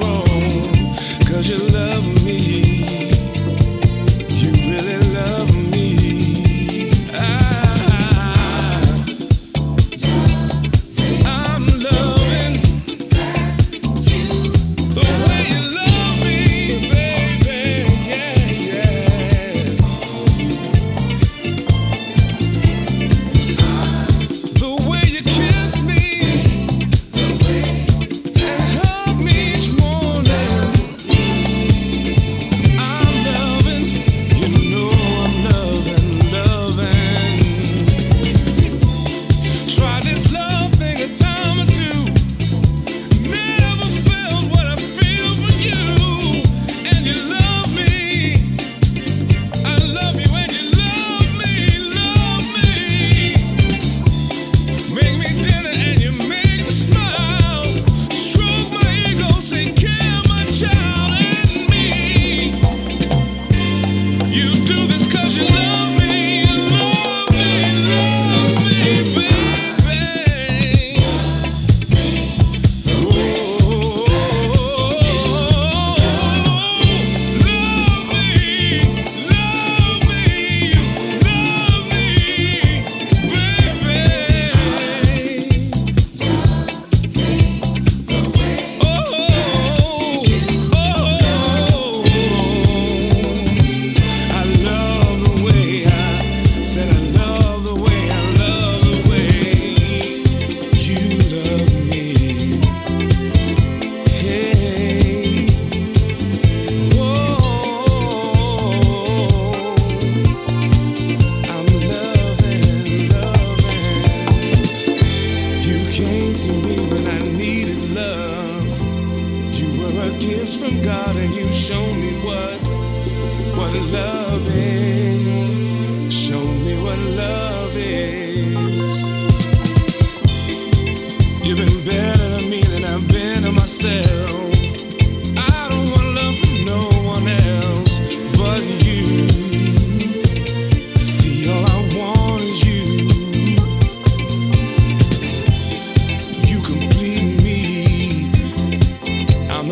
Roam. Cause you love me.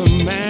The man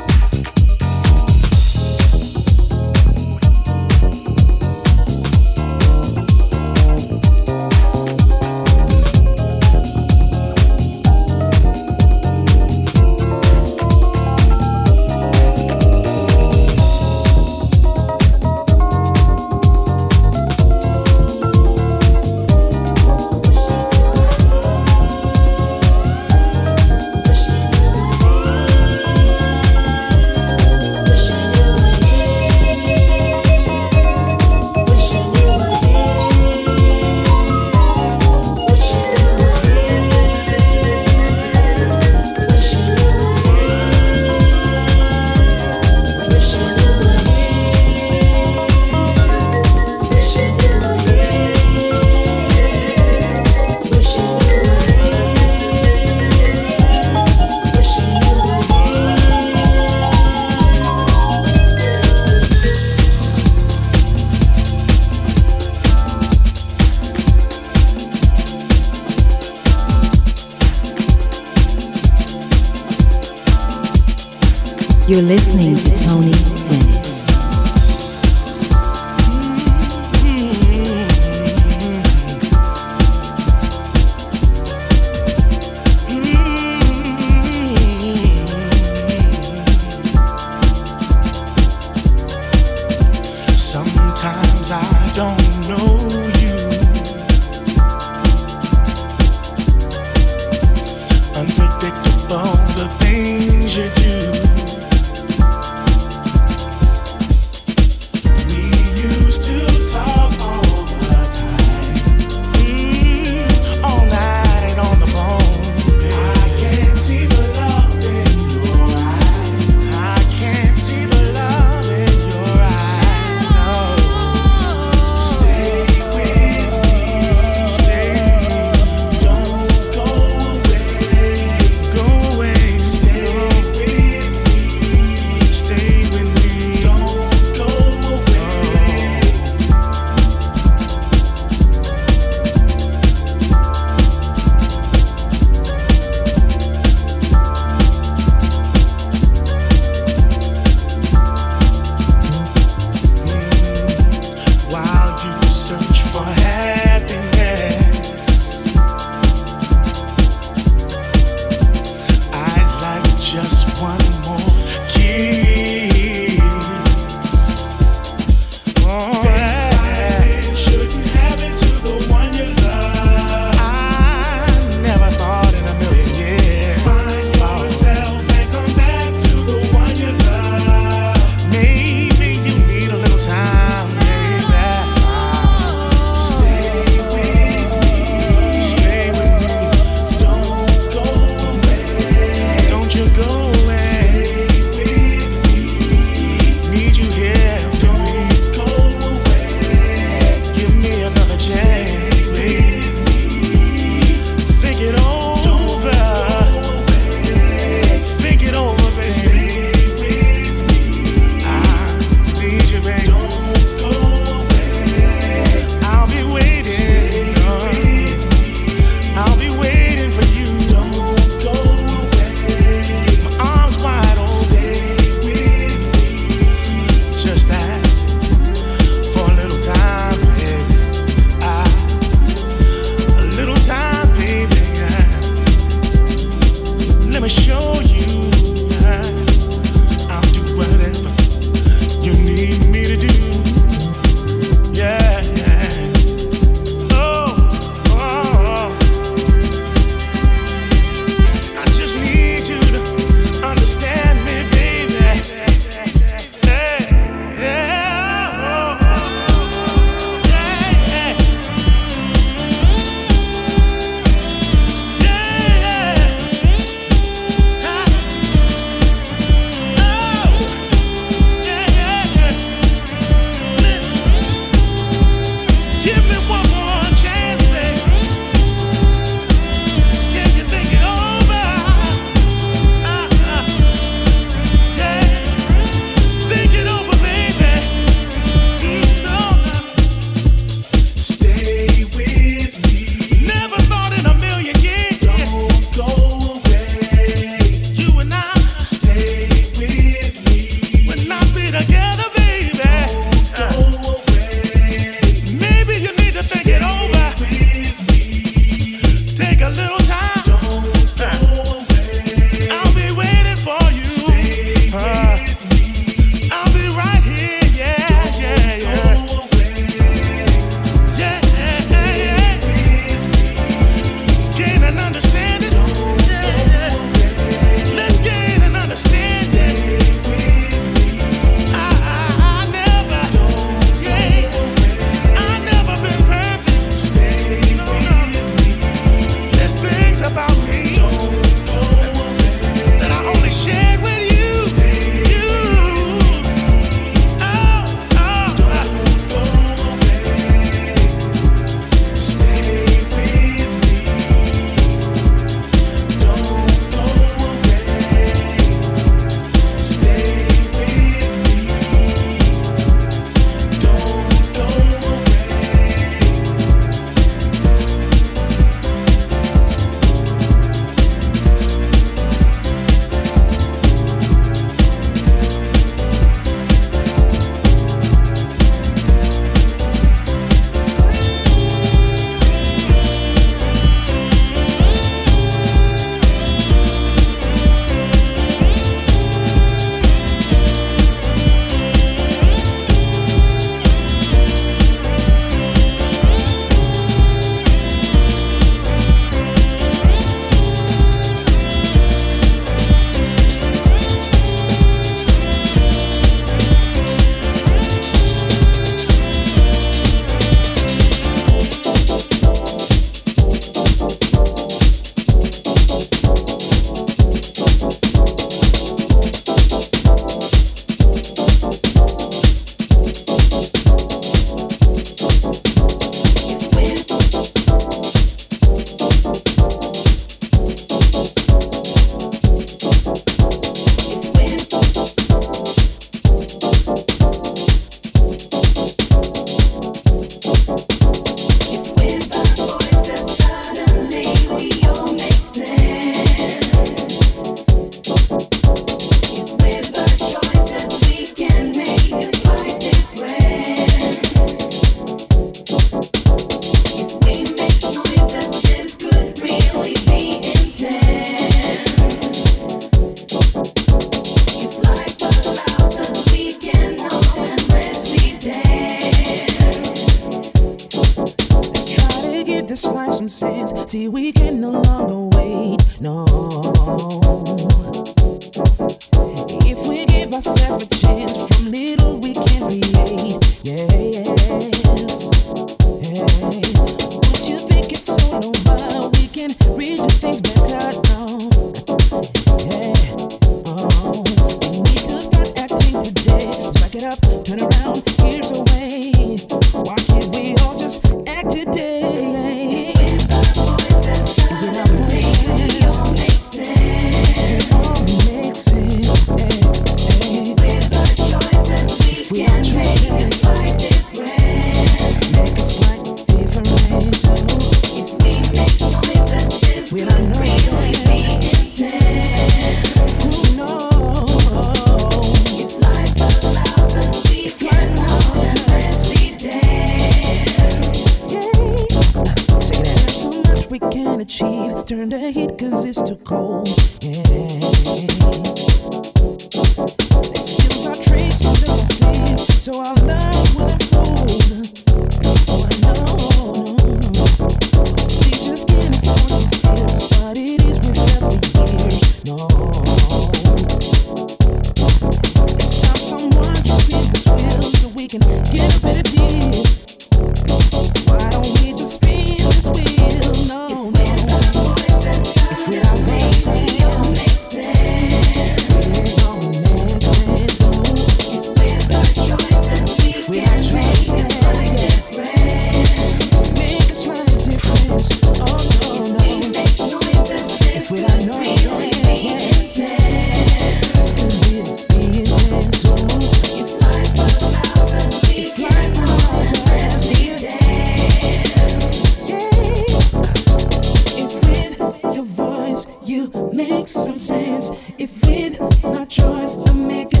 you make some sense. If it's not choice to make it.